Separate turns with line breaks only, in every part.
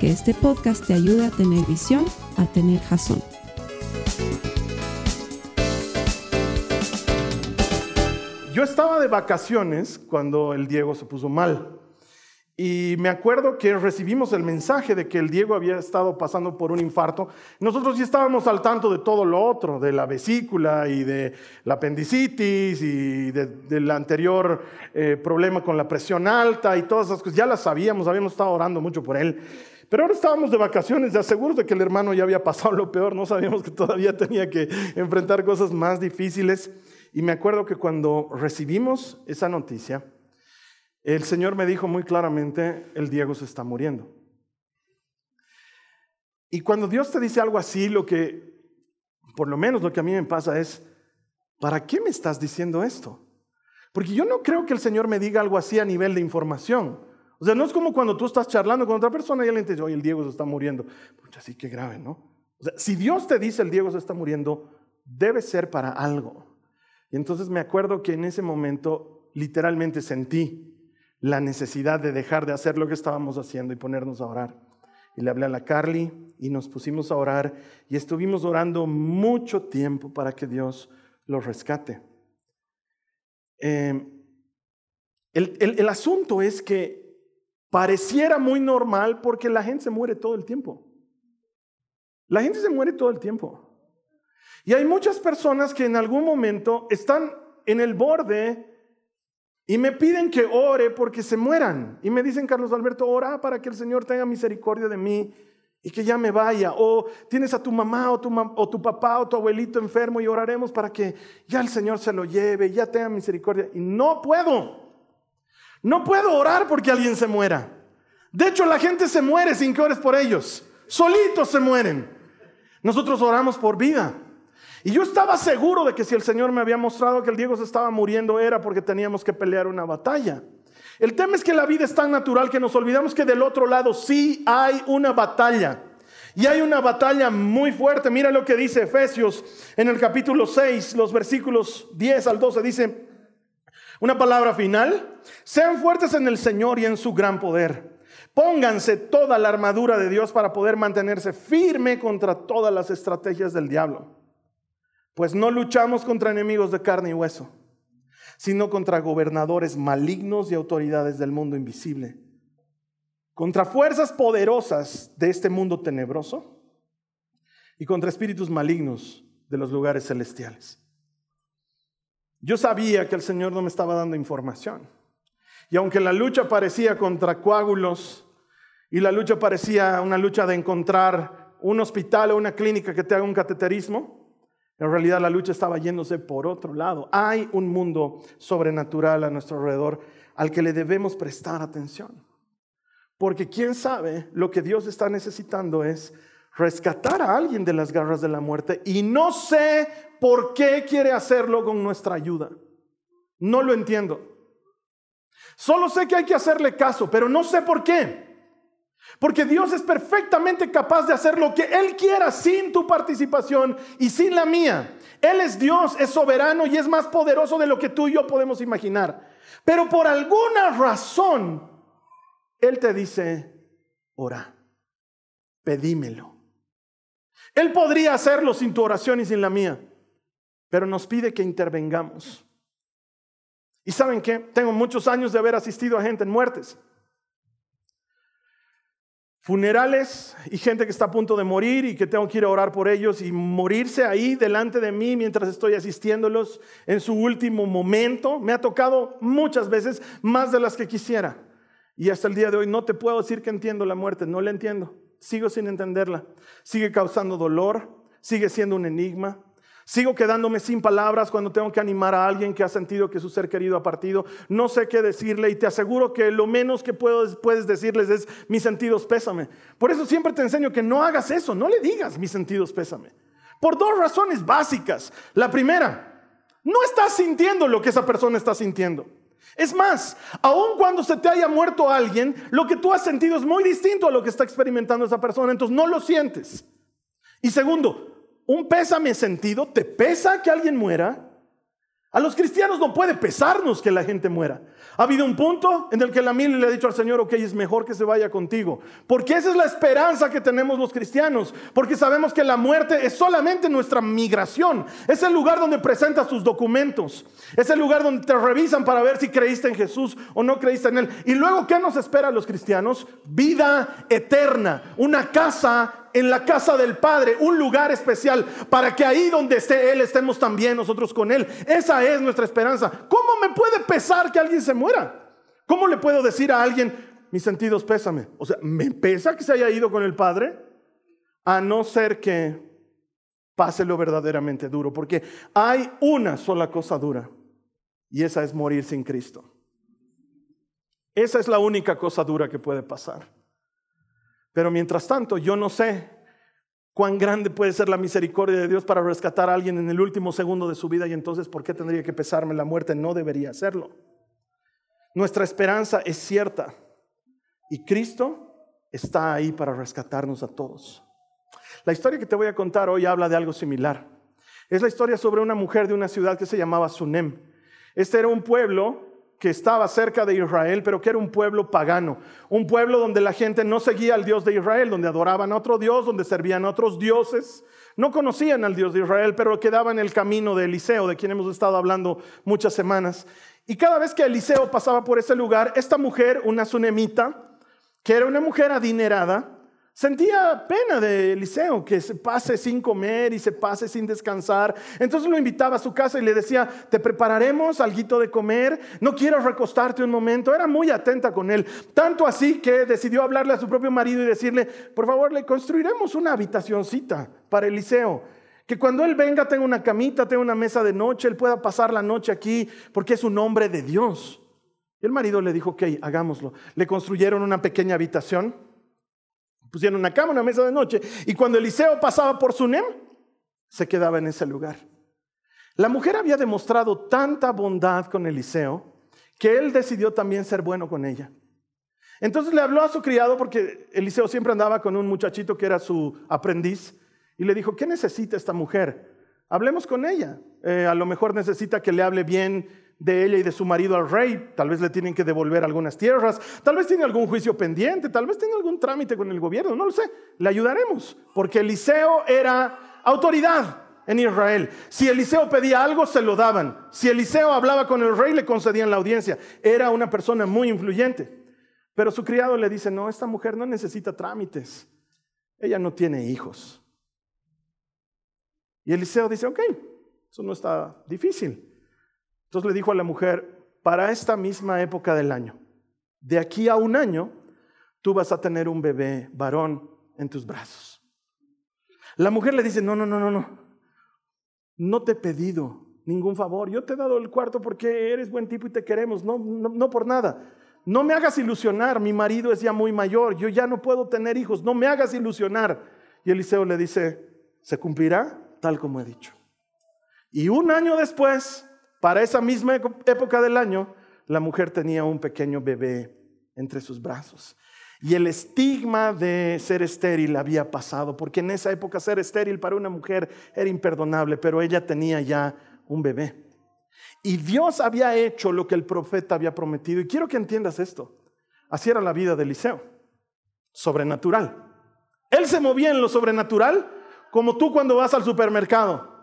que este podcast te ayude a tener visión, a tener jazón.
Yo estaba de vacaciones cuando el Diego se puso mal. Y me acuerdo que recibimos el mensaje de que el Diego había estado pasando por un infarto. Nosotros ya estábamos al tanto de todo lo otro, de la vesícula y de la apendicitis y del anterior eh, problema con la presión alta y todas esas cosas. Ya las sabíamos, habíamos estado orando mucho por él. Pero ahora estábamos de vacaciones, ya seguros de que el hermano ya había pasado lo peor, no sabíamos que todavía tenía que enfrentar cosas más difíciles. Y me acuerdo que cuando recibimos esa noticia, el Señor me dijo muy claramente, el Diego se está muriendo. Y cuando Dios te dice algo así, lo que, por lo menos lo que a mí me pasa es, ¿para qué me estás diciendo esto? Porque yo no creo que el Señor me diga algo así a nivel de información. O sea, no es como cuando tú estás charlando con otra persona y él te dice, oye, el Diego se está muriendo. Pues así que grave, ¿no? O sea, si Dios te dice el Diego se está muriendo, debe ser para algo. Y entonces me acuerdo que en ese momento literalmente sentí la necesidad de dejar de hacer lo que estábamos haciendo y ponernos a orar. Y le hablé a la Carly y nos pusimos a orar y estuvimos orando mucho tiempo para que Dios lo rescate. Eh, el, el asunto es que pareciera muy normal porque la gente se muere todo el tiempo. La gente se muere todo el tiempo. Y hay muchas personas que en algún momento están en el borde y me piden que ore porque se mueran. Y me dicen, Carlos Alberto, ora para que el Señor tenga misericordia de mí y que ya me vaya. O tienes a tu mamá o tu, o tu papá o tu abuelito enfermo y oraremos para que ya el Señor se lo lleve, ya tenga misericordia. Y no puedo. No puedo orar porque alguien se muera. De hecho, la gente se muere sin que ores por ellos. Solitos se mueren. Nosotros oramos por vida. Y yo estaba seguro de que si el Señor me había mostrado que el Diego se estaba muriendo era porque teníamos que pelear una batalla. El tema es que la vida es tan natural que nos olvidamos que del otro lado sí hay una batalla. Y hay una batalla muy fuerte. Mira lo que dice Efesios en el capítulo 6, los versículos 10 al 12. Dice, una palabra final, sean fuertes en el Señor y en su gran poder. Pónganse toda la armadura de Dios para poder mantenerse firme contra todas las estrategias del diablo. Pues no luchamos contra enemigos de carne y hueso, sino contra gobernadores malignos y autoridades del mundo invisible, contra fuerzas poderosas de este mundo tenebroso y contra espíritus malignos de los lugares celestiales. Yo sabía que el Señor no me estaba dando información. Y aunque la lucha parecía contra coágulos y la lucha parecía una lucha de encontrar un hospital o una clínica que te haga un cateterismo, en realidad la lucha estaba yéndose por otro lado. Hay un mundo sobrenatural a nuestro alrededor al que le debemos prestar atención. Porque quién sabe, lo que Dios está necesitando es rescatar a alguien de las garras de la muerte y no sé por qué quiere hacerlo con nuestra ayuda. No lo entiendo. Solo sé que hay que hacerle caso, pero no sé por qué. Porque Dios es perfectamente capaz de hacer lo que Él quiera sin tu participación y sin la mía. Él es Dios, es soberano y es más poderoso de lo que tú y yo podemos imaginar. Pero por alguna razón, Él te dice, ora, pedímelo. Él podría hacerlo sin tu oración y sin la mía, pero nos pide que intervengamos. ¿Y saben qué? Tengo muchos años de haber asistido a gente en muertes funerales y gente que está a punto de morir y que tengo que ir a orar por ellos y morirse ahí delante de mí mientras estoy asistiéndolos en su último momento. Me ha tocado muchas veces, más de las que quisiera. Y hasta el día de hoy no te puedo decir que entiendo la muerte, no la entiendo. Sigo sin entenderla. Sigue causando dolor, sigue siendo un enigma. Sigo quedándome sin palabras cuando tengo que animar a alguien que ha sentido que su ser querido ha partido. No sé qué decirle y te aseguro que lo menos que puedo, puedes decirles es mis sentidos pésame. Por eso siempre te enseño que no hagas eso, no le digas mis sentidos pésame. Por dos razones básicas. La primera, no estás sintiendo lo que esa persona está sintiendo. Es más, aun cuando se te haya muerto alguien, lo que tú has sentido es muy distinto a lo que está experimentando esa persona, entonces no lo sientes. Y segundo, un pésame sentido, ¿te pesa que alguien muera? A los cristianos no puede pesarnos que la gente muera. Ha habido un punto en el que la mil le ha dicho al Señor, ok, es mejor que se vaya contigo. Porque esa es la esperanza que tenemos los cristianos. Porque sabemos que la muerte es solamente nuestra migración. Es el lugar donde presentas tus documentos. Es el lugar donde te revisan para ver si creíste en Jesús o no creíste en Él. Y luego, ¿qué nos espera a los cristianos? Vida eterna. Una casa en la casa del Padre, un lugar especial, para que ahí donde esté Él estemos también nosotros con Él. Esa es nuestra esperanza. ¿Cómo me puede pesar que alguien se muera? ¿Cómo le puedo decir a alguien, mis sentidos pésame? O sea, ¿me pesa que se haya ido con el Padre? A no ser que pase lo verdaderamente duro, porque hay una sola cosa dura, y esa es morir sin Cristo. Esa es la única cosa dura que puede pasar. Pero mientras tanto, yo no sé cuán grande puede ser la misericordia de Dios para rescatar a alguien en el último segundo de su vida y entonces, ¿por qué tendría que pesarme la muerte? No debería hacerlo. Nuestra esperanza es cierta y Cristo está ahí para rescatarnos a todos. La historia que te voy a contar hoy habla de algo similar. Es la historia sobre una mujer de una ciudad que se llamaba Sunem. Este era un pueblo que estaba cerca de Israel, pero que era un pueblo pagano, un pueblo donde la gente no seguía al Dios de Israel, donde adoraban a otro Dios, donde servían a otros dioses, no conocían al Dios de Israel, pero quedaban en el camino de Eliseo, de quien hemos estado hablando muchas semanas. Y cada vez que Eliseo pasaba por ese lugar, esta mujer, una sunemita, que era una mujer adinerada, Sentía pena de Eliseo que se pase sin comer y se pase sin descansar. Entonces lo invitaba a su casa y le decía, te prepararemos algo de comer, no quiero recostarte un momento. Era muy atenta con él. Tanto así que decidió hablarle a su propio marido y decirle, por favor, le construiremos una habitacioncita para Eliseo. Que cuando él venga tenga una camita, tenga una mesa de noche, él pueda pasar la noche aquí porque es un hombre de Dios. Y el marido le dijo, ok, hagámoslo. Le construyeron una pequeña habitación Pusieron una cama, una mesa de noche. Y cuando Eliseo pasaba por Sunem, se quedaba en ese lugar. La mujer había demostrado tanta bondad con Eliseo que él decidió también ser bueno con ella. Entonces le habló a su criado porque Eliseo siempre andaba con un muchachito que era su aprendiz y le dijo, ¿qué necesita esta mujer? Hablemos con ella. Eh, a lo mejor necesita que le hable bien de ella y de su marido al rey. Tal vez le tienen que devolver algunas tierras, tal vez tiene algún juicio pendiente, tal vez tiene algún trámite con el gobierno, no lo sé. Le ayudaremos, porque Eliseo era autoridad en Israel. Si Eliseo pedía algo, se lo daban. Si Eliseo hablaba con el rey, le concedían la audiencia. Era una persona muy influyente. Pero su criado le dice, no, esta mujer no necesita trámites. Ella no tiene hijos. Y Eliseo dice, ok, eso no está difícil. Entonces le dijo a la mujer, para esta misma época del año, de aquí a un año, tú vas a tener un bebé varón en tus brazos. La mujer le dice, no, no, no, no, no, no te he pedido ningún favor, yo te he dado el cuarto porque eres buen tipo y te queremos, no, no, no por nada. No me hagas ilusionar, mi marido es ya muy mayor, yo ya no puedo tener hijos, no me hagas ilusionar. Y Eliseo le dice, se cumplirá tal como he dicho. Y un año después, para esa misma época del año, la mujer tenía un pequeño bebé entre sus brazos. Y el estigma de ser estéril había pasado, porque en esa época ser estéril para una mujer era imperdonable, pero ella tenía ya un bebé. Y Dios había hecho lo que el profeta había prometido. Y quiero que entiendas esto. Así era la vida de Eliseo. Sobrenatural. Él se movía en lo sobrenatural como tú cuando vas al supermercado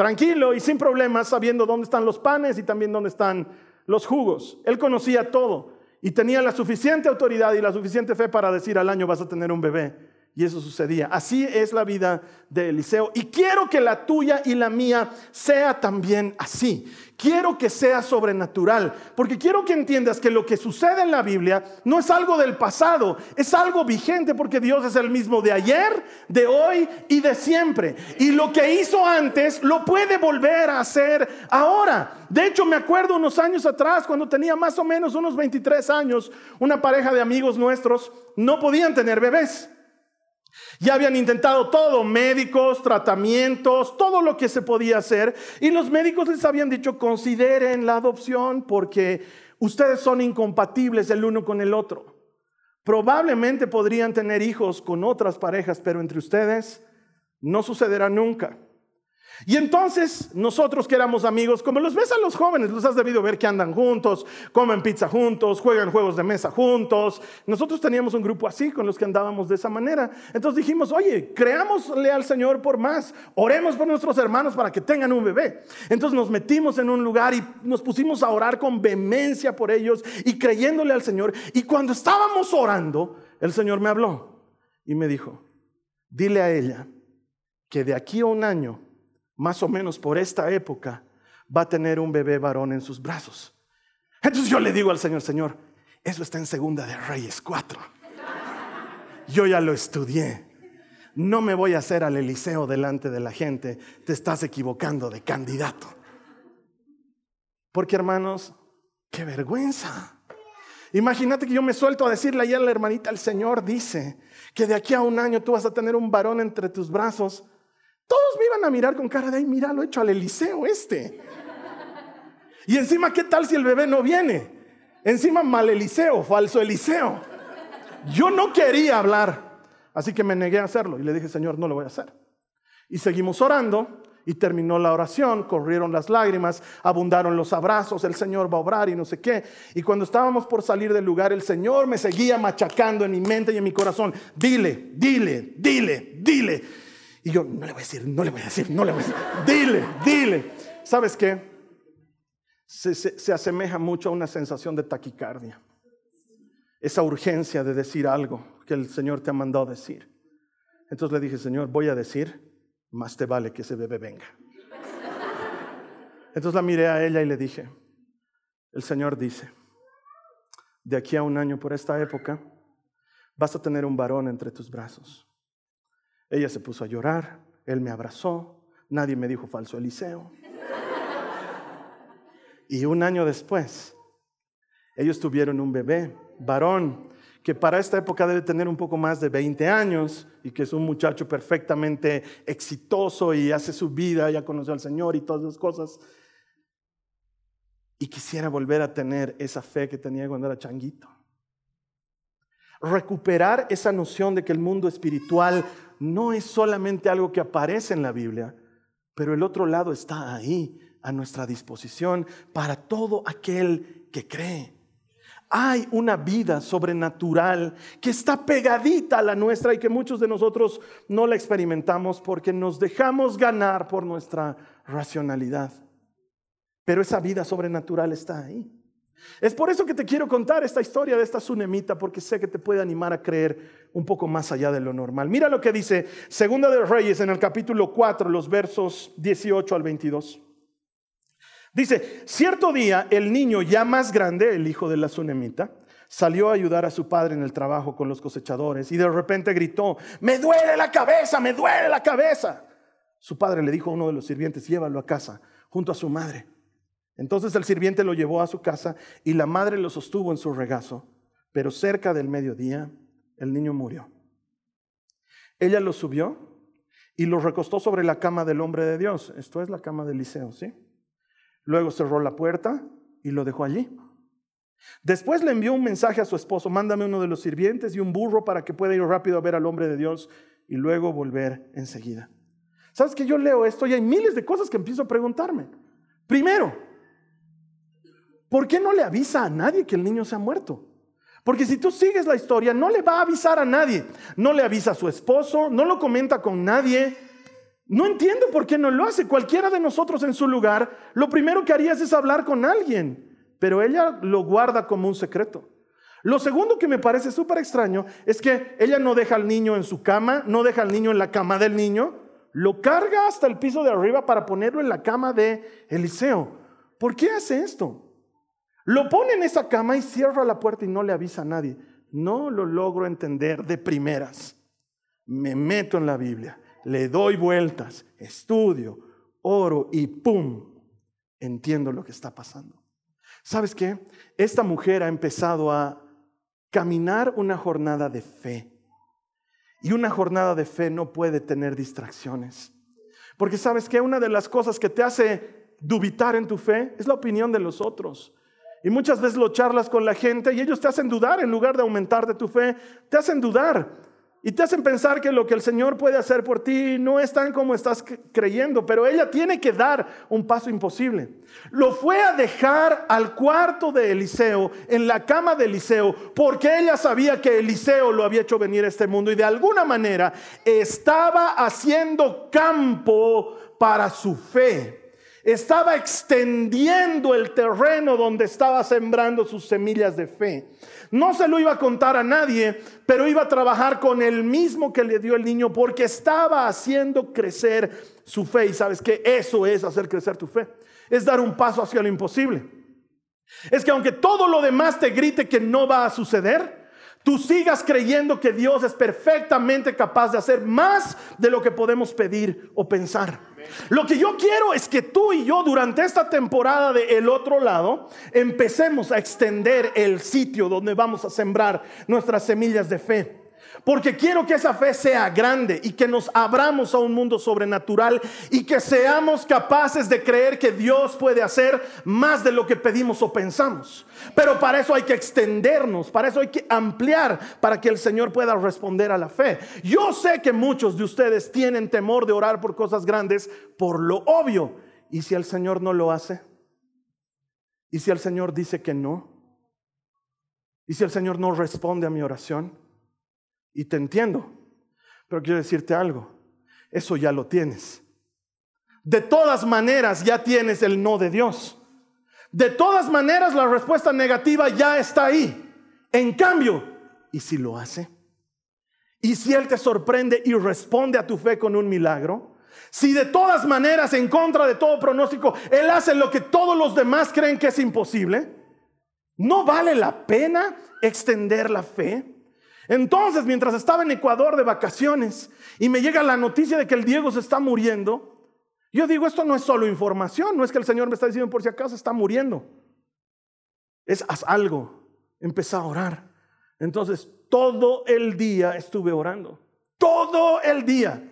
tranquilo y sin problemas, sabiendo dónde están los panes y también dónde están los jugos. Él conocía todo y tenía la suficiente autoridad y la suficiente fe para decir al año vas a tener un bebé. Y eso sucedía. Así es la vida de Eliseo. Y quiero que la tuya y la mía sea también así. Quiero que sea sobrenatural. Porque quiero que entiendas que lo que sucede en la Biblia no es algo del pasado. Es algo vigente porque Dios es el mismo de ayer, de hoy y de siempre. Y lo que hizo antes lo puede volver a hacer ahora. De hecho, me acuerdo unos años atrás, cuando tenía más o menos unos 23 años, una pareja de amigos nuestros no podían tener bebés. Ya habían intentado todo, médicos, tratamientos, todo lo que se podía hacer. Y los médicos les habían dicho, consideren la adopción porque ustedes son incompatibles el uno con el otro. Probablemente podrían tener hijos con otras parejas, pero entre ustedes no sucederá nunca. Y entonces nosotros que éramos amigos, como los ves a los jóvenes, los has debido ver que andan juntos, comen pizza juntos, juegan juegos de mesa juntos. Nosotros teníamos un grupo así con los que andábamos de esa manera. Entonces dijimos, oye, creámosle al Señor por más, oremos por nuestros hermanos para que tengan un bebé. Entonces nos metimos en un lugar y nos pusimos a orar con vehemencia por ellos y creyéndole al Señor. Y cuando estábamos orando, el Señor me habló y me dijo, dile a ella que de aquí a un año más o menos por esta época, va a tener un bebé varón en sus brazos. Entonces yo le digo al Señor, Señor, eso está en Segunda de Reyes 4. Yo ya lo estudié. No me voy a hacer al Eliseo delante de la gente. Te estás equivocando de candidato. Porque hermanos, qué vergüenza. Imagínate que yo me suelto a decirle ayer a la hermanita, el Señor dice que de aquí a un año tú vas a tener un varón entre tus brazos. Todos me iban a mirar con cara de, ay, mira, lo he hecho al Eliseo este. Y encima, ¿qué tal si el bebé no viene? Encima, mal Eliseo, falso Eliseo. Yo no quería hablar, así que me negué a hacerlo y le dije, Señor, no lo voy a hacer. Y seguimos orando y terminó la oración, corrieron las lágrimas, abundaron los abrazos, el Señor va a obrar y no sé qué. Y cuando estábamos por salir del lugar, el Señor me seguía machacando en mi mente y en mi corazón, dile, dile, dile, dile. Y yo, no le voy a decir, no le voy a decir, no le voy a decir. Dile, dile. ¿Sabes qué? Se, se, asemeja mucho a una sensación de taquicardia. Esa urgencia de decir algo que el Señor te ha mandado decir. Entonces le dije, Señor, voy a decir, más te vale que ese bebé venga. Entonces la miré a ella y le dije, el Señor dice, de aquí a un año por esta época, vas a tener un varón entre tus brazos. Ella se puso a llorar, él me abrazó, nadie me dijo falso Eliseo. Y un año después, ellos tuvieron un bebé, varón, que para esta época debe tener un poco más de 20 años y que es un muchacho perfectamente exitoso y hace su vida, ya conoció al Señor y todas esas cosas. Y quisiera volver a tener esa fe que tenía cuando era changuito. Recuperar esa noción de que el mundo espiritual no es solamente algo que aparece en la Biblia, pero el otro lado está ahí a nuestra disposición para todo aquel que cree. Hay una vida sobrenatural que está pegadita a la nuestra y que muchos de nosotros no la experimentamos porque nos dejamos ganar por nuestra racionalidad. Pero esa vida sobrenatural está ahí. Es por eso que te quiero contar esta historia de esta sunemita, porque sé que te puede animar a creer un poco más allá de lo normal. Mira lo que dice Segunda de Reyes en el capítulo 4, los versos 18 al 22. Dice, cierto día el niño ya más grande, el hijo de la sunemita, salió a ayudar a su padre en el trabajo con los cosechadores y de repente gritó, me duele la cabeza, me duele la cabeza. Su padre le dijo a uno de los sirvientes, llévalo a casa junto a su madre. Entonces el sirviente lo llevó a su casa y la madre lo sostuvo en su regazo, pero cerca del mediodía el niño murió. Ella lo subió y lo recostó sobre la cama del hombre de Dios. Esto es la cama de Eliseo, ¿sí? Luego cerró la puerta y lo dejó allí. Después le envió un mensaje a su esposo, mándame uno de los sirvientes y un burro para que pueda ir rápido a ver al hombre de Dios y luego volver enseguida. ¿Sabes que yo leo esto y hay miles de cosas que empiezo a preguntarme? Primero, ¿por qué no le avisa a nadie que el niño se ha muerto? Porque si tú sigues la historia, no le va a avisar a nadie. No le avisa a su esposo, no lo comenta con nadie. No entiendo por qué no lo hace. Cualquiera de nosotros en su lugar, lo primero que harías es hablar con alguien. Pero ella lo guarda como un secreto. Lo segundo que me parece súper extraño es que ella no deja al niño en su cama, no deja al niño en la cama del niño, lo carga hasta el piso de arriba para ponerlo en la cama de Eliseo. ¿Por qué hace esto? Lo pone en esa cama y cierra la puerta y no le avisa a nadie. No lo logro entender de primeras. Me meto en la Biblia, le doy vueltas, estudio, oro y ¡pum! Entiendo lo que está pasando. ¿Sabes qué? Esta mujer ha empezado a caminar una jornada de fe. Y una jornada de fe no puede tener distracciones. Porque sabes que una de las cosas que te hace dubitar en tu fe es la opinión de los otros. Y muchas veces lo charlas con la gente y ellos te hacen dudar en lugar de aumentar de tu fe, te hacen dudar. Y te hacen pensar que lo que el Señor puede hacer por ti no es tan como estás creyendo, pero ella tiene que dar un paso imposible. Lo fue a dejar al cuarto de Eliseo, en la cama de Eliseo, porque ella sabía que Eliseo lo había hecho venir a este mundo y de alguna manera estaba haciendo campo para su fe estaba extendiendo el terreno donde estaba sembrando sus semillas de fe. No se lo iba a contar a nadie, pero iba a trabajar con el mismo que le dio el niño porque estaba haciendo crecer su fe. Y sabes que eso es hacer crecer tu fe. Es dar un paso hacia lo imposible. Es que aunque todo lo demás te grite que no va a suceder, tú sigas creyendo que Dios es perfectamente capaz de hacer más de lo que podemos pedir o pensar. Lo que yo quiero es que tú y yo durante esta temporada de El otro lado empecemos a extender el sitio donde vamos a sembrar nuestras semillas de fe. Porque quiero que esa fe sea grande y que nos abramos a un mundo sobrenatural y que seamos capaces de creer que Dios puede hacer más de lo que pedimos o pensamos. Pero para eso hay que extendernos, para eso hay que ampliar, para que el Señor pueda responder a la fe. Yo sé que muchos de ustedes tienen temor de orar por cosas grandes por lo obvio. ¿Y si el Señor no lo hace? ¿Y si el Señor dice que no? ¿Y si el Señor no responde a mi oración? Y te entiendo, pero quiero decirte algo, eso ya lo tienes. De todas maneras ya tienes el no de Dios. De todas maneras la respuesta negativa ya está ahí. En cambio, ¿y si lo hace? ¿Y si Él te sorprende y responde a tu fe con un milagro? Si de todas maneras, en contra de todo pronóstico, Él hace lo que todos los demás creen que es imposible, ¿no vale la pena extender la fe? Entonces, mientras estaba en Ecuador de vacaciones y me llega la noticia de que el Diego se está muriendo, yo digo, esto no es solo información, no es que el Señor me está diciendo por si acaso está muriendo. Es haz algo, empezá a orar. Entonces, todo el día estuve orando. Todo el día.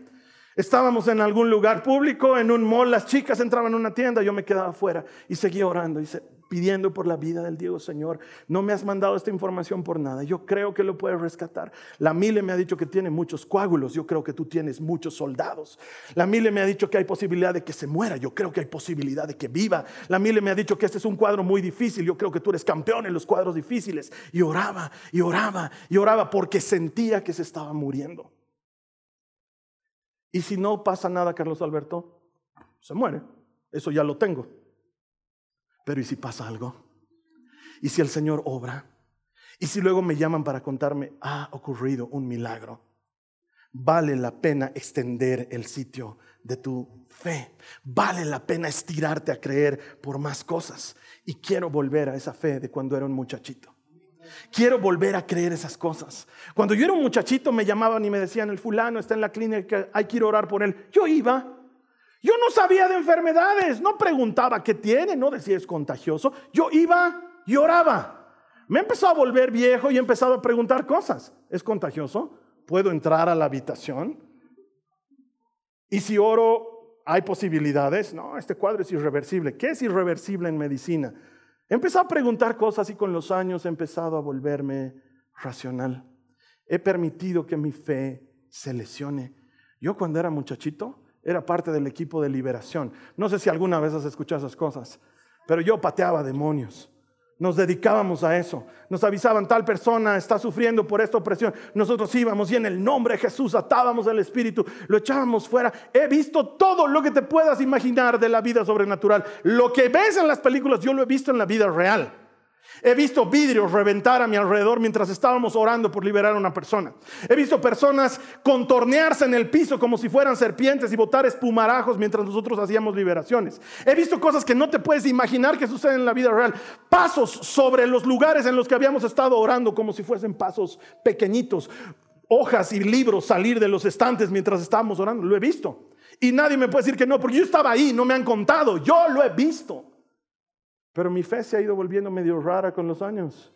Estábamos en algún lugar público, en un mall, las chicas entraban en una tienda, yo me quedaba afuera y seguía orando. Y dice, pidiendo por la vida del Diego, Señor, no me has mandado esta información por nada. Yo creo que lo puedes rescatar. La Mile me ha dicho que tiene muchos coágulos. Yo creo que tú tienes muchos soldados. La Mile me ha dicho que hay posibilidad de que se muera. Yo creo que hay posibilidad de que viva. La Mile me ha dicho que este es un cuadro muy difícil. Yo creo que tú eres campeón en los cuadros difíciles. Y oraba, y oraba, y oraba porque sentía que se estaba muriendo. Y si no pasa nada, Carlos Alberto, se muere. Eso ya lo tengo. Pero ¿y si pasa algo? ¿Y si el Señor obra? ¿Y si luego me llaman para contarme, ha ocurrido un milagro? Vale la pena extender el sitio de tu fe. Vale la pena estirarte a creer por más cosas. Y quiero volver a esa fe de cuando era un muchachito. Quiero volver a creer esas cosas. Cuando yo era un muchachito me llamaban y me decían, el fulano está en la clínica, hay que ir a orar por él. Yo iba yo no sabía de enfermedades, no preguntaba qué tiene, no decía es contagioso. Yo iba y oraba. Me he empezado a volver viejo y he empezado a preguntar cosas. ¿Es contagioso? ¿Puedo entrar a la habitación? Y si oro, ¿hay posibilidades? No, este cuadro es irreversible. ¿Qué es irreversible en medicina? He empezado a preguntar cosas y con los años he empezado a volverme racional. He permitido que mi fe se lesione. Yo cuando era muchachito, era parte del equipo de liberación. No sé si alguna vez has escuchado esas cosas, pero yo pateaba demonios. Nos dedicábamos a eso. Nos avisaban, tal persona está sufriendo por esta opresión. Nosotros íbamos y en el nombre de Jesús atábamos el espíritu, lo echábamos fuera. He visto todo lo que te puedas imaginar de la vida sobrenatural. Lo que ves en las películas, yo lo he visto en la vida real. He visto vidrios reventar a mi alrededor mientras estábamos orando por liberar a una persona. He visto personas contornearse en el piso como si fueran serpientes y botar espumarajos mientras nosotros hacíamos liberaciones. He visto cosas que no te puedes imaginar que suceden en la vida real. Pasos sobre los lugares en los que habíamos estado orando como si fuesen pasos pequeñitos. Hojas y libros salir de los estantes mientras estábamos orando. Lo he visto. Y nadie me puede decir que no, porque yo estaba ahí, no me han contado. Yo lo he visto. Pero mi fe se ha ido volviendo medio rara con los años.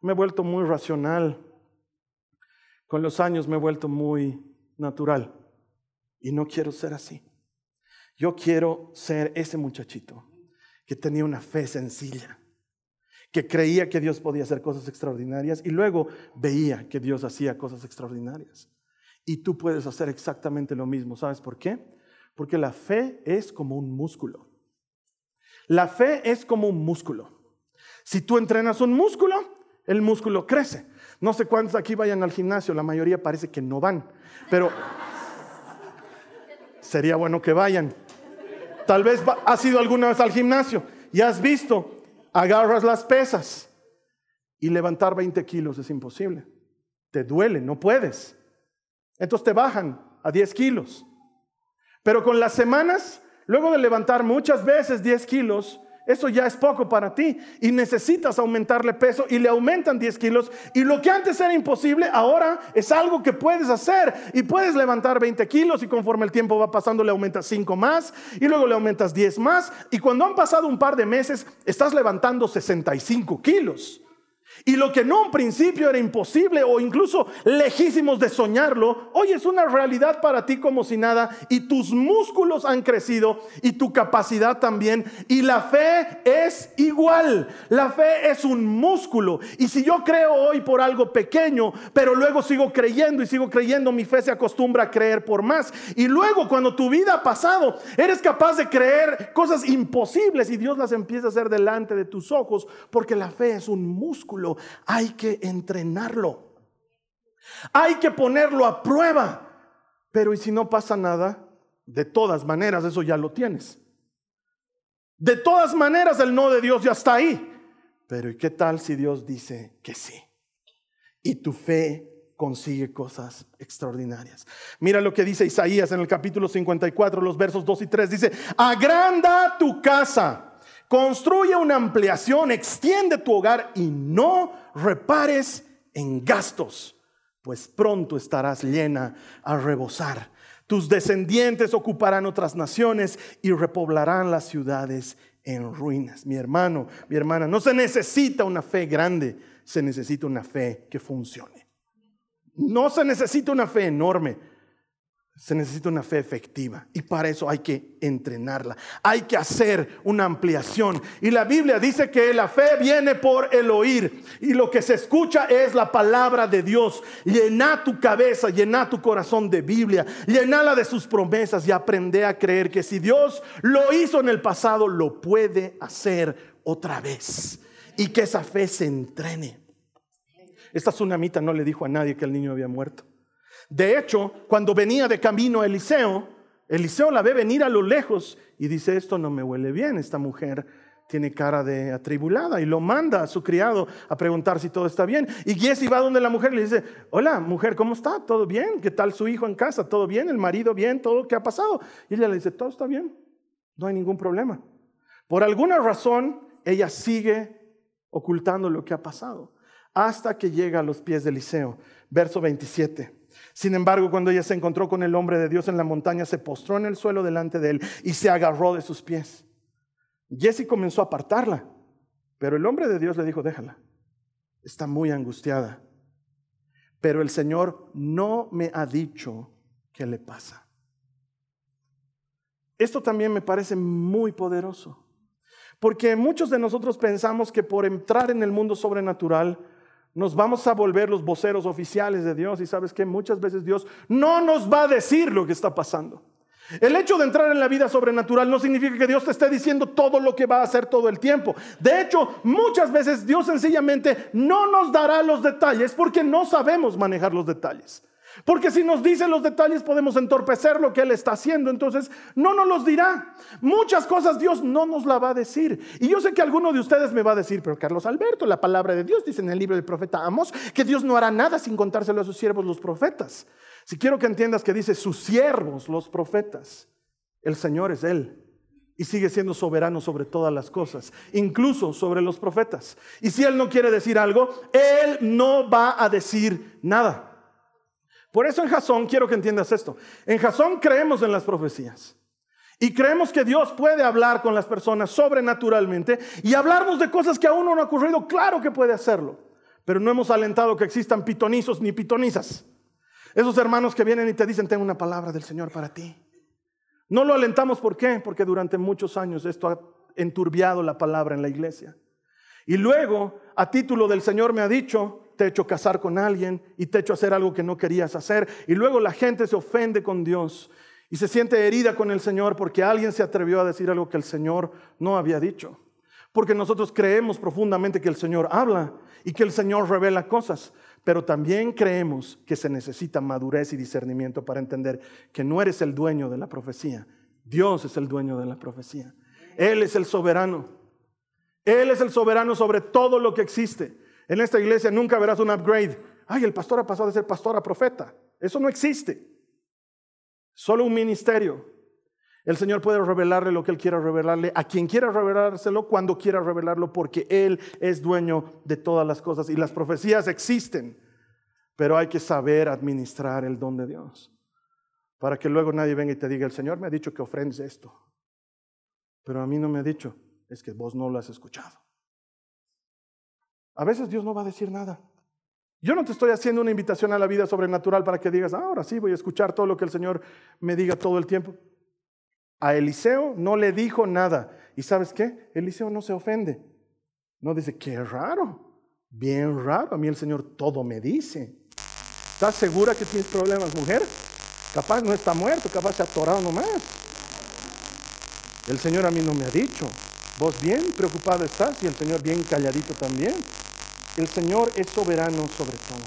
Me he vuelto muy racional. Con los años me he vuelto muy natural. Y no quiero ser así. Yo quiero ser ese muchachito que tenía una fe sencilla, que creía que Dios podía hacer cosas extraordinarias y luego veía que Dios hacía cosas extraordinarias. Y tú puedes hacer exactamente lo mismo. ¿Sabes por qué? Porque la fe es como un músculo. La fe es como un músculo. Si tú entrenas un músculo, el músculo crece. No sé cuántos aquí vayan al gimnasio, la mayoría parece que no van, pero sería bueno que vayan. Tal vez has ido alguna vez al gimnasio y has visto, agarras las pesas y levantar 20 kilos es imposible. Te duele, no puedes. Entonces te bajan a 10 kilos. Pero con las semanas Luego de levantar muchas veces 10 kilos, eso ya es poco para ti. Y necesitas aumentarle peso y le aumentan 10 kilos. Y lo que antes era imposible ahora es algo que puedes hacer. Y puedes levantar 20 kilos y conforme el tiempo va pasando le aumentas 5 más y luego le aumentas 10 más. Y cuando han pasado un par de meses estás levantando 65 kilos. Y lo que no en principio era imposible o incluso lejísimos de soñarlo, hoy es una realidad para ti como si nada y tus músculos han crecido y tu capacidad también. Y la fe es igual, la fe es un músculo. Y si yo creo hoy por algo pequeño, pero luego sigo creyendo y sigo creyendo, mi fe se acostumbra a creer por más. Y luego cuando tu vida ha pasado, eres capaz de creer cosas imposibles y Dios las empieza a hacer delante de tus ojos porque la fe es un músculo hay que entrenarlo. Hay que ponerlo a prueba. Pero ¿y si no pasa nada? De todas maneras, eso ya lo tienes. De todas maneras, el no de Dios ya está ahí. Pero ¿y qué tal si Dios dice que sí? Y tu fe consigue cosas extraordinarias. Mira lo que dice Isaías en el capítulo 54, los versos 2 y 3. Dice, agranda tu casa Construye una ampliación, extiende tu hogar y no repares en gastos, pues pronto estarás llena a rebosar. Tus descendientes ocuparán otras naciones y repoblarán las ciudades en ruinas. Mi hermano, mi hermana, no se necesita una fe grande, se necesita una fe que funcione. No se necesita una fe enorme, se necesita una fe efectiva y para eso hay que entrenarla. Hay que hacer una ampliación. Y la Biblia dice que la fe viene por el oír y lo que se escucha es la palabra de Dios. Llena tu cabeza, llena tu corazón de Biblia, llenala de sus promesas y aprende a creer que si Dios lo hizo en el pasado, lo puede hacer otra vez. Y que esa fe se entrene. Esta tsunamita no le dijo a nadie que el niño había muerto. De hecho, cuando venía de camino Eliseo, Eliseo la ve venir a lo lejos y dice, esto no me huele bien, esta mujer tiene cara de atribulada y lo manda a su criado a preguntar si todo está bien. Y Jesse va donde la mujer y le dice, hola mujer, ¿cómo está? ¿Todo bien? ¿Qué tal su hijo en casa? ¿Todo bien? ¿El marido bien? ¿Todo que ha pasado? Y ella le dice, todo está bien, no hay ningún problema. Por alguna razón, ella sigue ocultando lo que ha pasado hasta que llega a los pies de Eliseo. Verso 27. Sin embargo, cuando ella se encontró con el hombre de Dios en la montaña, se postró en el suelo delante de él y se agarró de sus pies. Jesse comenzó a apartarla, pero el hombre de Dios le dijo, déjala, está muy angustiada. Pero el Señor no me ha dicho qué le pasa. Esto también me parece muy poderoso, porque muchos de nosotros pensamos que por entrar en el mundo sobrenatural, nos vamos a volver los voceros oficiales de Dios y sabes que muchas veces Dios no nos va a decir lo que está pasando. El hecho de entrar en la vida sobrenatural no significa que Dios te esté diciendo todo lo que va a hacer todo el tiempo. De hecho, muchas veces Dios sencillamente no nos dará los detalles porque no sabemos manejar los detalles. Porque si nos dice los detalles podemos entorpecer lo que Él está haciendo. Entonces no nos los dirá. Muchas cosas Dios no nos la va a decir. Y yo sé que alguno de ustedes me va a decir, pero Carlos Alberto, la palabra de Dios dice en el libro del profeta Amos que Dios no hará nada sin contárselo a sus siervos los profetas. Si quiero que entiendas que dice sus siervos los profetas, el Señor es Él y sigue siendo soberano sobre todas las cosas, incluso sobre los profetas. Y si Él no quiere decir algo, Él no va a decir nada. Por eso en Jasón quiero que entiendas esto. En Jasón creemos en las profecías. Y creemos que Dios puede hablar con las personas sobrenaturalmente y hablarnos de cosas que aún no han ocurrido. Claro que puede hacerlo. Pero no hemos alentado que existan pitonizos ni pitonizas. Esos hermanos que vienen y te dicen, tengo una palabra del Señor para ti. No lo alentamos, ¿por qué? Porque durante muchos años esto ha enturbiado la palabra en la iglesia. Y luego, a título del Señor me ha dicho, te he hecho casar con alguien y te he hecho hacer algo que no querías hacer. Y luego la gente se ofende con Dios y se siente herida con el Señor porque alguien se atrevió a decir algo que el Señor no había dicho. Porque nosotros creemos profundamente que el Señor habla y que el Señor revela cosas, pero también creemos que se necesita madurez y discernimiento para entender que no eres el dueño de la profecía, Dios es el dueño de la profecía. Él es el soberano. Él es el soberano sobre todo lo que existe. En esta iglesia nunca verás un upgrade. Ay, el pastor ha pasado de ser pastor a profeta. Eso no existe. Solo un ministerio. El Señor puede revelarle lo que Él quiera revelarle, a quien quiera revelárselo, cuando quiera revelarlo, porque Él es dueño de todas las cosas. Y las profecías existen, pero hay que saber administrar el don de Dios. Para que luego nadie venga y te diga, el Señor me ha dicho que ofrendes esto. Pero a mí no me ha dicho, es que vos no lo has escuchado. A veces Dios no va a decir nada. Yo no te estoy haciendo una invitación a la vida sobrenatural para que digas, ahora sí voy a escuchar todo lo que el Señor me diga todo el tiempo. A Eliseo no le dijo nada. ¿Y sabes qué? Eliseo no se ofende. No dice, qué raro, bien raro. A mí el Señor todo me dice. ¿Estás segura que tienes problemas, mujer? Capaz no está muerto, capaz se ha atorado nomás. El Señor a mí no me ha dicho. Vos bien preocupado estás y el Señor bien calladito también. El Señor es soberano sobre todo.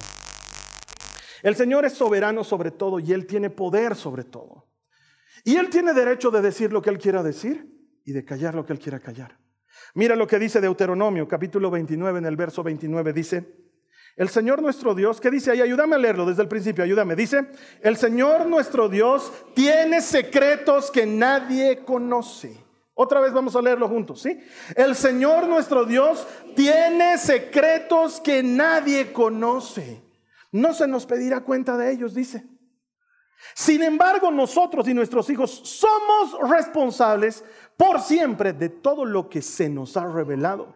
El Señor es soberano sobre todo y Él tiene poder sobre todo. Y Él tiene derecho de decir lo que Él quiera decir y de callar lo que Él quiera callar. Mira lo que dice Deuteronomio, capítulo 29, en el verso 29, dice, el Señor nuestro Dios, ¿qué dice ahí? Ayúdame a leerlo desde el principio, ayúdame. Dice, el Señor nuestro Dios tiene secretos que nadie conoce. Otra vez vamos a leerlo juntos, ¿sí? El Señor nuestro Dios tiene secretos que nadie conoce. No se nos pedirá cuenta de ellos, dice. Sin embargo, nosotros y nuestros hijos somos responsables por siempre de todo lo que se nos ha revelado,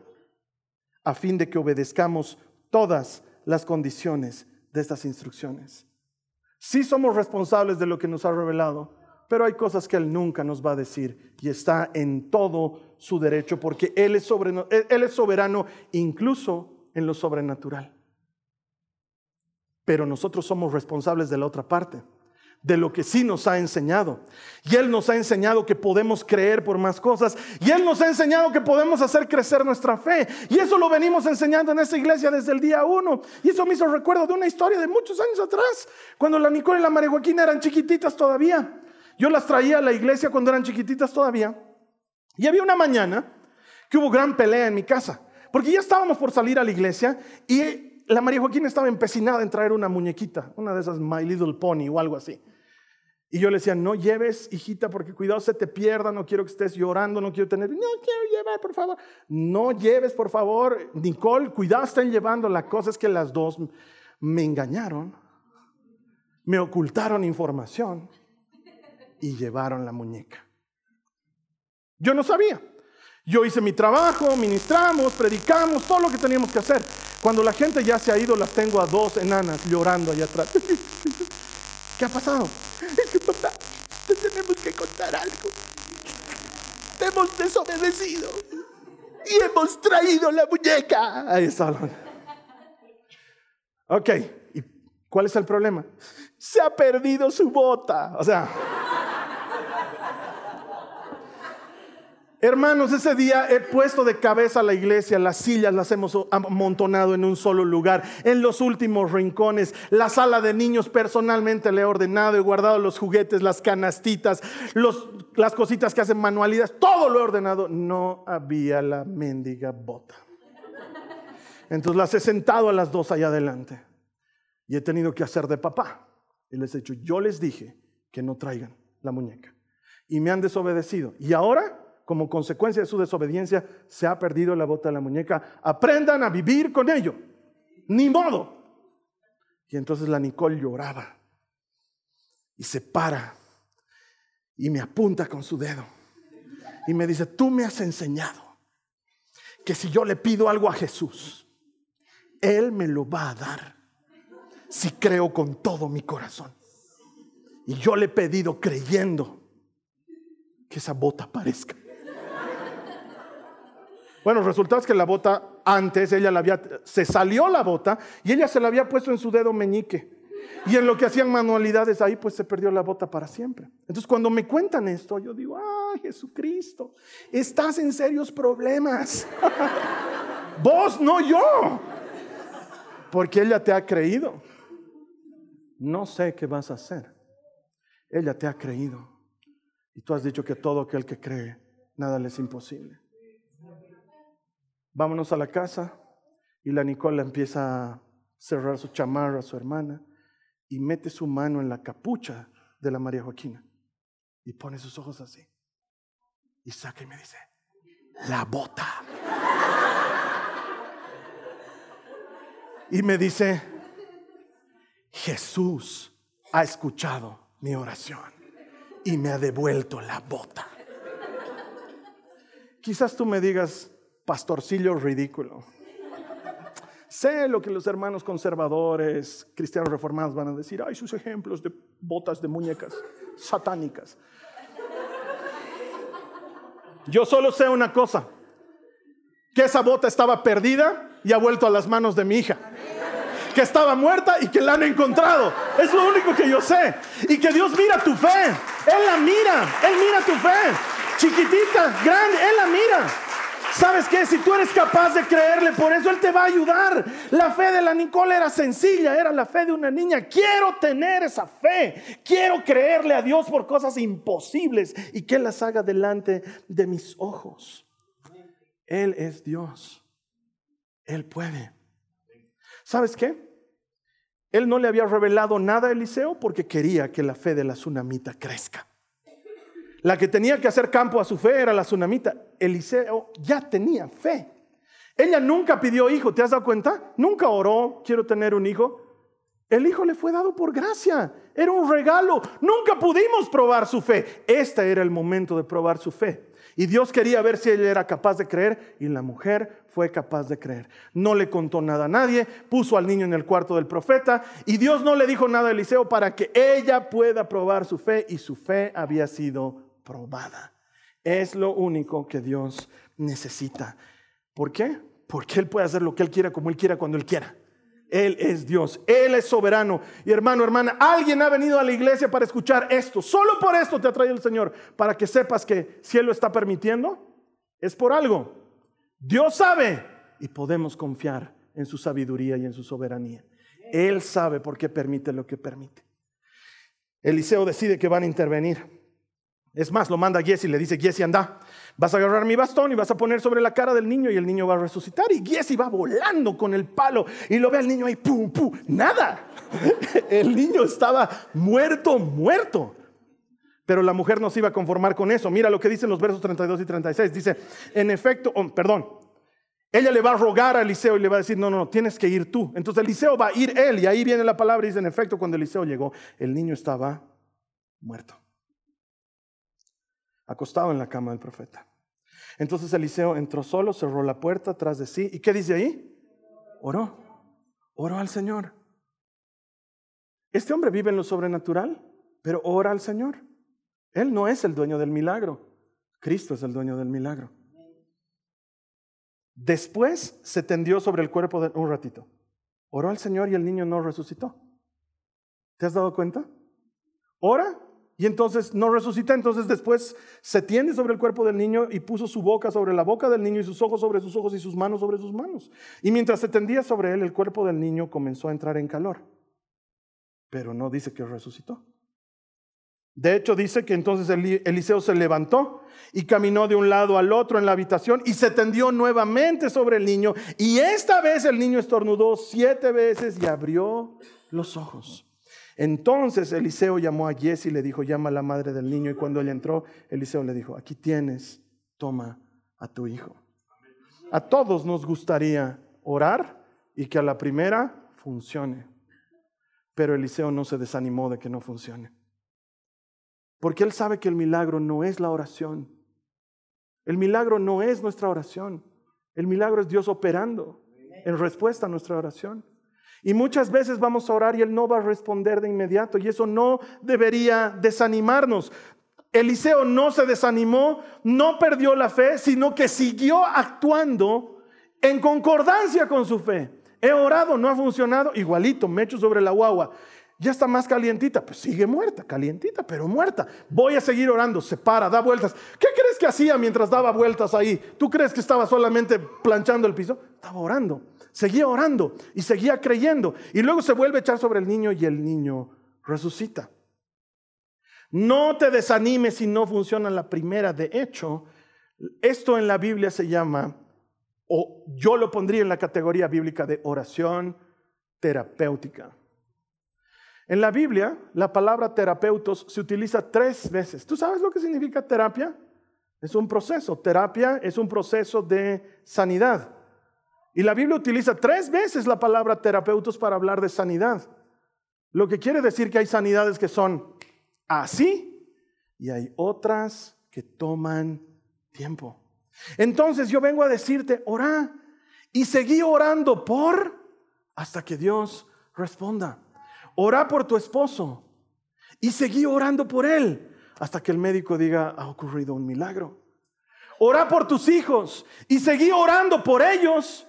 a fin de que obedezcamos todas las condiciones de estas instrucciones. Sí somos responsables de lo que nos ha revelado, pero hay cosas que Él nunca nos va a decir y está en todo su derecho porque Él es, soberano, él es soberano incluso en lo sobrenatural. Pero nosotros somos responsables de la otra parte, de lo que sí nos ha enseñado. Y Él nos ha enseñado que podemos creer por más cosas. Y Él nos ha enseñado que podemos hacer crecer nuestra fe. Y eso lo venimos enseñando en esta iglesia desde el día uno. Y eso me hizo recuerdo de una historia de muchos años atrás, cuando la Nicole y la María Joaquina eran chiquititas todavía. Yo las traía a la iglesia cuando eran chiquititas todavía. Y había una mañana que hubo gran pelea en mi casa. Porque ya estábamos por salir a la iglesia y la María Joaquina estaba empecinada en traer una muñequita, una de esas My Little Pony o algo así. Y yo le decía, no lleves, hijita, porque cuidado se te pierda, no quiero que estés llorando, no quiero tener, no quiero llevar, por favor. No lleves, por favor. Nicole, cuidado estén llevando. La cosa es que las dos me engañaron, me ocultaron información y llevaron la muñeca. Yo no sabía. Yo hice mi trabajo, ministramos, predicamos, todo lo que teníamos que hacer. Cuando la gente ya se ha ido, las tengo a dos enanas llorando allá atrás. ¿Qué ha pasado? Es que papá, te tenemos que contar algo. Te hemos desobedecido y hemos traído la muñeca. Ahí está. Ok, ¿y cuál es el problema? Se ha perdido su bota. O sea. Hermanos, ese día he puesto de cabeza la iglesia, las sillas las hemos amontonado en un solo lugar, en los últimos rincones, la sala de niños personalmente le he ordenado, he guardado los juguetes, las canastitas, las cositas que hacen manualidades, todo lo he ordenado. No había la mendiga bota. Entonces las he sentado a las dos allá adelante y he tenido que hacer de papá. Y les he dicho, yo les dije que no traigan la muñeca. Y me han desobedecido. Y ahora como consecuencia de su desobediencia, se ha perdido la bota de la muñeca. Aprendan a vivir con ello. Ni modo. Y entonces la Nicole lloraba y se para y me apunta con su dedo y me dice, tú me has enseñado que si yo le pido algo a Jesús, Él me lo va a dar si creo con todo mi corazón. Y yo le he pedido creyendo que esa bota aparezca. Bueno, resultado es que la bota antes, ella la había, se salió la bota y ella se la había puesto en su dedo meñique. Y en lo que hacían manualidades ahí, pues se perdió la bota para siempre. Entonces cuando me cuentan esto, yo digo, ay Jesucristo, estás en serios problemas. Vos, no yo. Porque ella te ha creído. No sé qué vas a hacer. Ella te ha creído. Y tú has dicho que todo aquel que cree, nada le es imposible vámonos a la casa. Y la Nicola empieza a cerrar su chamarra a su hermana y mete su mano en la capucha de la María Joaquina y pone sus ojos así. Y saca y me dice, la bota. Y me dice, Jesús ha escuchado mi oración y me ha devuelto la bota. Quizás tú me digas, pastorcillo ridículo. Sé lo que los hermanos conservadores, cristianos reformados van a decir. Hay sus ejemplos de botas de muñecas satánicas. Yo solo sé una cosa, que esa bota estaba perdida y ha vuelto a las manos de mi hija. Que estaba muerta y que la han encontrado. Es lo único que yo sé. Y que Dios mira tu fe. Él la mira. Él mira tu fe. Chiquitita, grande, Él la mira. ¿Sabes qué? Si tú eres capaz de creerle, por eso Él te va a ayudar. La fe de la Nicole era sencilla, era la fe de una niña. Quiero tener esa fe. Quiero creerle a Dios por cosas imposibles y que Él las haga delante de mis ojos. Él es Dios. Él puede. ¿Sabes qué? Él no le había revelado nada a Eliseo porque quería que la fe de la tsunamita crezca. La que tenía que hacer campo a su fe era la tsunamita. Eliseo ya tenía fe. Ella nunca pidió hijo, ¿te has dado cuenta? Nunca oró, quiero tener un hijo. El hijo le fue dado por gracia, era un regalo. Nunca pudimos probar su fe. Este era el momento de probar su fe. Y Dios quería ver si ella era capaz de creer y la mujer fue capaz de creer. No le contó nada a nadie, puso al niño en el cuarto del profeta y Dios no le dijo nada a Eliseo para que ella pueda probar su fe y su fe había sido Es lo único que Dios necesita. ¿Por qué? Porque Él puede hacer lo que Él quiera, como Él quiera, cuando Él quiera. Él es Dios, Él es soberano. Y hermano, hermana, alguien ha venido a la iglesia para escuchar esto. Solo por esto te ha traído el Señor, para que sepas que si Él lo está permitiendo, es por algo. Dios sabe y podemos confiar en su sabiduría y en su soberanía. Él sabe por qué permite lo que permite. Eliseo decide que van a intervenir. Es más, lo manda a y le dice, Giesi, anda, vas a agarrar mi bastón y vas a poner sobre la cara del niño y el niño va a resucitar. Y Giesi va volando con el palo y lo ve al niño ahí, pum, pum, nada. El niño estaba muerto, muerto. Pero la mujer no se iba a conformar con eso. Mira lo que dicen los versos 32 y 36. Dice, en efecto, oh, perdón, ella le va a rogar a Eliseo y le va a decir, no, no, tienes que ir tú. Entonces Eliseo va a ir él y ahí viene la palabra y dice, en efecto, cuando Eliseo llegó, el niño estaba muerto acostado en la cama del profeta. Entonces Eliseo entró solo, cerró la puerta atrás de sí. ¿Y qué dice ahí? Oró. Oró al Señor. Este hombre vive en lo sobrenatural, pero ora al Señor. Él no es el dueño del milagro. Cristo es el dueño del milagro. Después se tendió sobre el cuerpo de un ratito. Oró al Señor y el niño no resucitó. ¿Te has dado cuenta? Ora Y entonces no resucita, entonces después se tiende sobre el cuerpo del niño y puso su boca sobre la boca del niño y sus ojos sobre sus ojos y sus manos sobre sus manos. Y mientras se tendía sobre él, el cuerpo del niño comenzó a entrar en calor. Pero no dice que resucitó. De hecho, dice que entonces Eliseo se levantó y caminó de un lado al otro en la habitación y se tendió nuevamente sobre el niño. Y esta vez el niño estornudó siete veces y abrió los ojos. Entonces Eliseo llamó a Jesse y le dijo, llama a la madre del niño. Y cuando ella entró, Eliseo le dijo, aquí tienes, toma a tu hijo. A todos nos gustaría orar y que a la primera funcione. Pero Eliseo no se desanimó de que no funcione. Porque él sabe que el milagro no es la oración. El milagro no es nuestra oración. El milagro es Dios operando en respuesta a nuestra oración. Y muchas veces vamos a orar y Él no va a responder de inmediato. Y eso no debería desanimarnos. Eliseo no se desanimó, no perdió la fe, sino que siguió actuando en concordancia con su fe. He orado, no ha funcionado, igualito, me echo sobre la guagua. Ya está más calientita, pues sigue muerta, calientita, pero muerta. Voy a seguir orando, se para, da vueltas. ¿Qué crees que hacía mientras daba vueltas ahí? ¿Tú crees que estaba solamente planchando el piso? Estaba orando seguía orando y seguía creyendo. Y luego se vuelve a echar sobre el niño y el niño resucita. No te desanimes si no funciona la primera. De hecho, esto en la Biblia se llama, o yo lo pondría en la categoría bíblica de oración terapéutica. En la Biblia, la palabra terapeutos se utiliza tres veces. ¿Tú sabes lo que significa terapia? Es un proceso. Terapia es un proceso de sanidad. Y la Biblia utiliza tres veces la palabra terapeutos para hablar de sanidad. Lo que quiere decir que hay sanidades que son así y hay otras que toman tiempo. Entonces yo vengo a decirte, ora y seguí orando por hasta que Dios responda. Ora por tu esposo y seguí orando por él hasta que el médico diga, ha ocurrido un milagro. Ora por tus hijos y seguí orando por ellos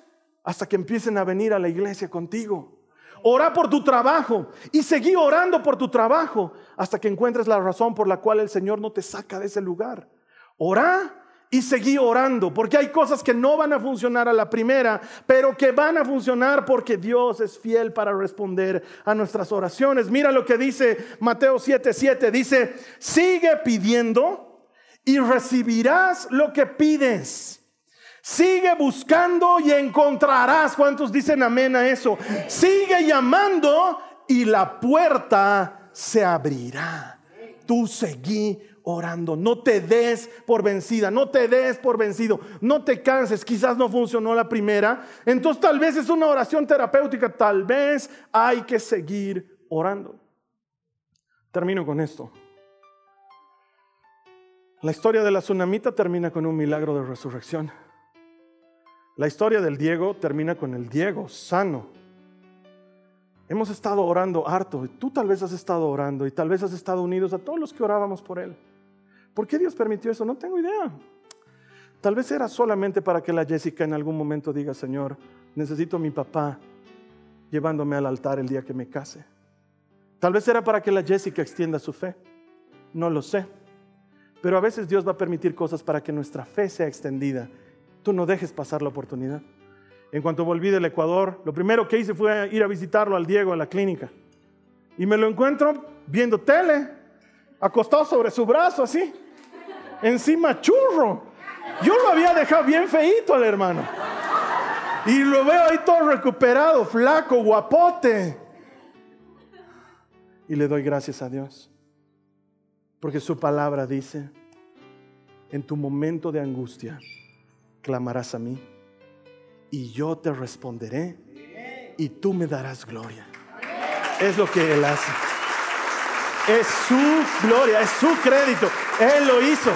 hasta que empiecen a venir a la iglesia contigo. Ora por tu trabajo y seguí orando por tu trabajo hasta que encuentres la razón por la cual el Señor no te saca de ese lugar. Ora y seguí orando, porque hay cosas que no van a funcionar a la primera, pero que van a funcionar porque Dios es fiel para responder a nuestras oraciones. Mira lo que dice Mateo 7:7, dice, sigue pidiendo y recibirás lo que pides. Sigue buscando y encontrarás. ¿Cuántos dicen amén a eso? Sigue llamando y la puerta se abrirá. Tú seguí orando. No te des por vencida, no te des por vencido, no te canses. Quizás no funcionó la primera. Entonces tal vez es una oración terapéutica, tal vez hay que seguir orando. Termino con esto. La historia de la tsunamita termina con un milagro de resurrección. La historia del Diego termina con el Diego sano. Hemos estado orando harto, y tú tal vez has estado orando y tal vez has estado unidos a todos los que orábamos por él. ¿Por qué Dios permitió eso? No tengo idea. Tal vez era solamente para que la Jessica en algún momento diga, Señor, necesito a mi papá llevándome al altar el día que me case. Tal vez era para que la Jessica extienda su fe. No lo sé. Pero a veces Dios va a permitir cosas para que nuestra fe sea extendida Tú no dejes pasar la oportunidad. En cuanto volví del Ecuador, lo primero que hice fue ir a visitarlo al Diego en la clínica. Y me lo encuentro viendo tele, acostado sobre su brazo así, encima churro. Yo lo había dejado bien feito al hermano. Y lo veo ahí todo recuperado, flaco, guapote. Y le doy gracias a Dios. Porque su palabra dice, en tu momento de angustia, clamarás a mí y yo te responderé y tú me darás gloria. Es lo que Él hace. Es su gloria, es su crédito. Él lo hizo.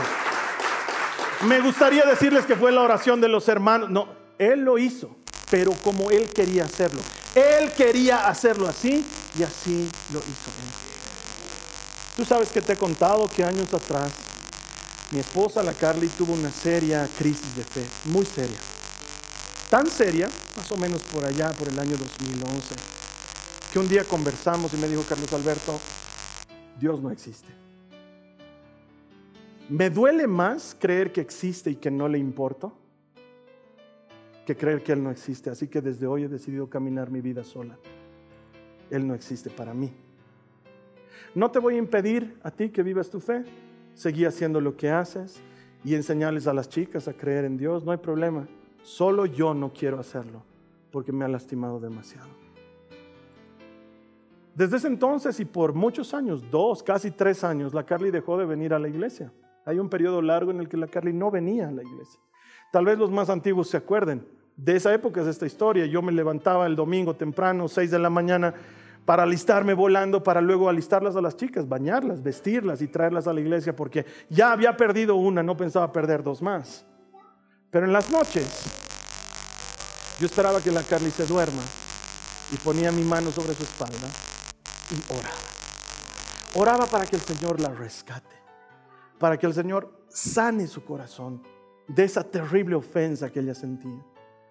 Me gustaría decirles que fue la oración de los hermanos. No, Él lo hizo, pero como Él quería hacerlo. Él quería hacerlo así y así lo hizo Él. Tú sabes que te he contado que años atrás mi esposa, la Carly, tuvo una seria crisis de fe, muy seria. Tan seria, más o menos por allá, por el año 2011, que un día conversamos y me dijo Carlos Alberto, Dios no existe. Me duele más creer que existe y que no le importo que creer que Él no existe. Así que desde hoy he decidido caminar mi vida sola. Él no existe para mí. No te voy a impedir a ti que vivas tu fe. Seguí haciendo lo que haces y enseñarles a las chicas a creer en Dios. No hay problema. Solo yo no quiero hacerlo porque me ha lastimado demasiado. Desde ese entonces y por muchos años, dos, casi tres años, la Carly dejó de venir a la iglesia. Hay un periodo largo en el que la Carly no venía a la iglesia. Tal vez los más antiguos se acuerden. De esa época es esta historia. Yo me levantaba el domingo temprano, 6 de la mañana, para alistarme volando, para luego alistarlas a las chicas, bañarlas, vestirlas y traerlas a la iglesia, porque ya había perdido una, no pensaba perder dos más. Pero en las noches, yo esperaba que la Carly se duerma y ponía mi mano sobre su espalda y oraba. Oraba para que el Señor la rescate, para que el Señor sane su corazón de esa terrible ofensa que ella sentía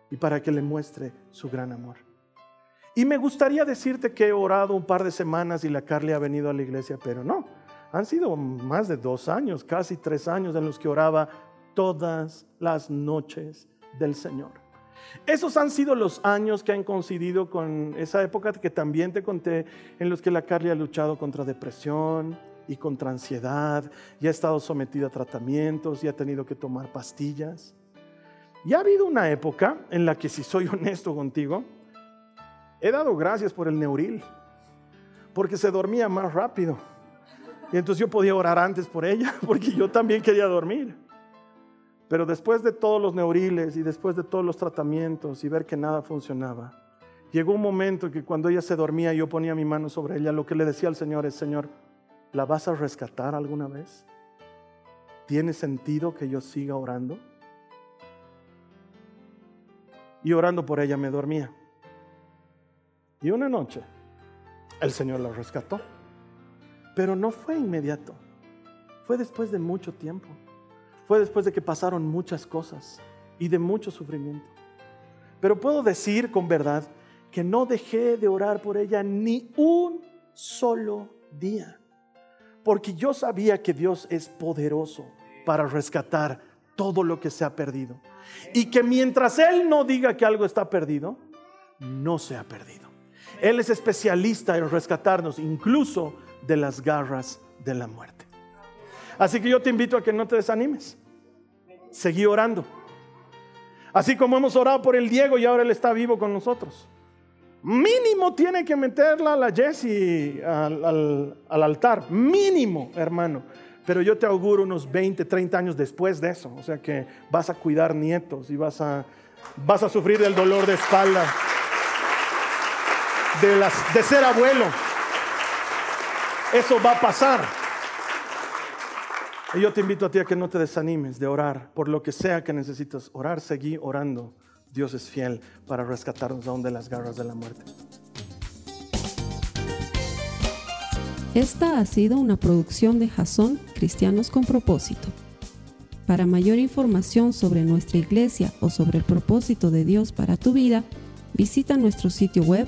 y para que le muestre su gran amor. Y me gustaría decirte que he orado un par de semanas y la Carly ha venido a la iglesia, pero no. Han sido más de dos años, casi tres años en los que oraba todas las noches del Señor. Esos han sido los años que han coincidido con esa época que también te conté, en los que la Carly ha luchado contra depresión, y contra ansiedad, y ha estado sometida a tratamientos y ha tenido que tomar pastillas. Y ha habido una época en la que, si soy honesto contigo, he dado gracias por el neuril, porque se dormía más rápido. Y entonces yo podía orar antes por ella, porque yo también quería dormir. Pero después de todos los neuriles y después de todos los tratamientos y ver que nada funcionaba, llegó un momento en que cuando ella se dormía yo ponía mi mano sobre ella, lo que le decía al Señor es, Señor, ¿La vas a rescatar alguna vez? ¿Tiene sentido que yo siga orando? Y orando por ella me dormía. Y una noche el Señor la rescató. Pero no fue inmediato. Fue después de mucho tiempo. Fue después de que pasaron muchas cosas y de mucho sufrimiento. Pero puedo decir con verdad que no dejé de orar por ella ni un solo día porque yo sabía que Dios es poderoso para rescatar todo lo que se ha perdido. Y que mientras Él no diga que algo está perdido, no se ha perdido. Él es especialista en rescatarnos incluso de las garras de la muerte. Así que yo te invito a que no te desanimes. Seguí orando. Así como hemos orado por el Diego y ahora Él está vivo con nosotros. Mínimo tiene que meterla la Jessie al, altar. Mínimo, hermano. Pero yo te auguro unos 20, 30 años después de eso. O sea que vas a cuidar nietos y vas a, vas a sufrir el dolor de espalda de, ser abuelo. Eso va a pasar. Y yo te invito a ti a que no te desanimes de orar. Por lo que sea que necesitas orar, seguí orando. Dios es fiel para rescatarnos aún de las garras de la muerte.
Esta ha sido una producción de Jason Cristianos con propósito. Para mayor información sobre nuestra iglesia o sobre el propósito de Dios para tu vida, visita nuestro sitio web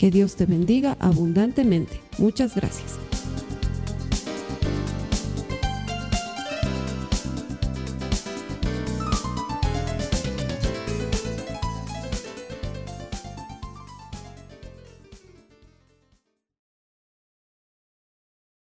Que Dios te bendiga abundantemente. Muchas gracias.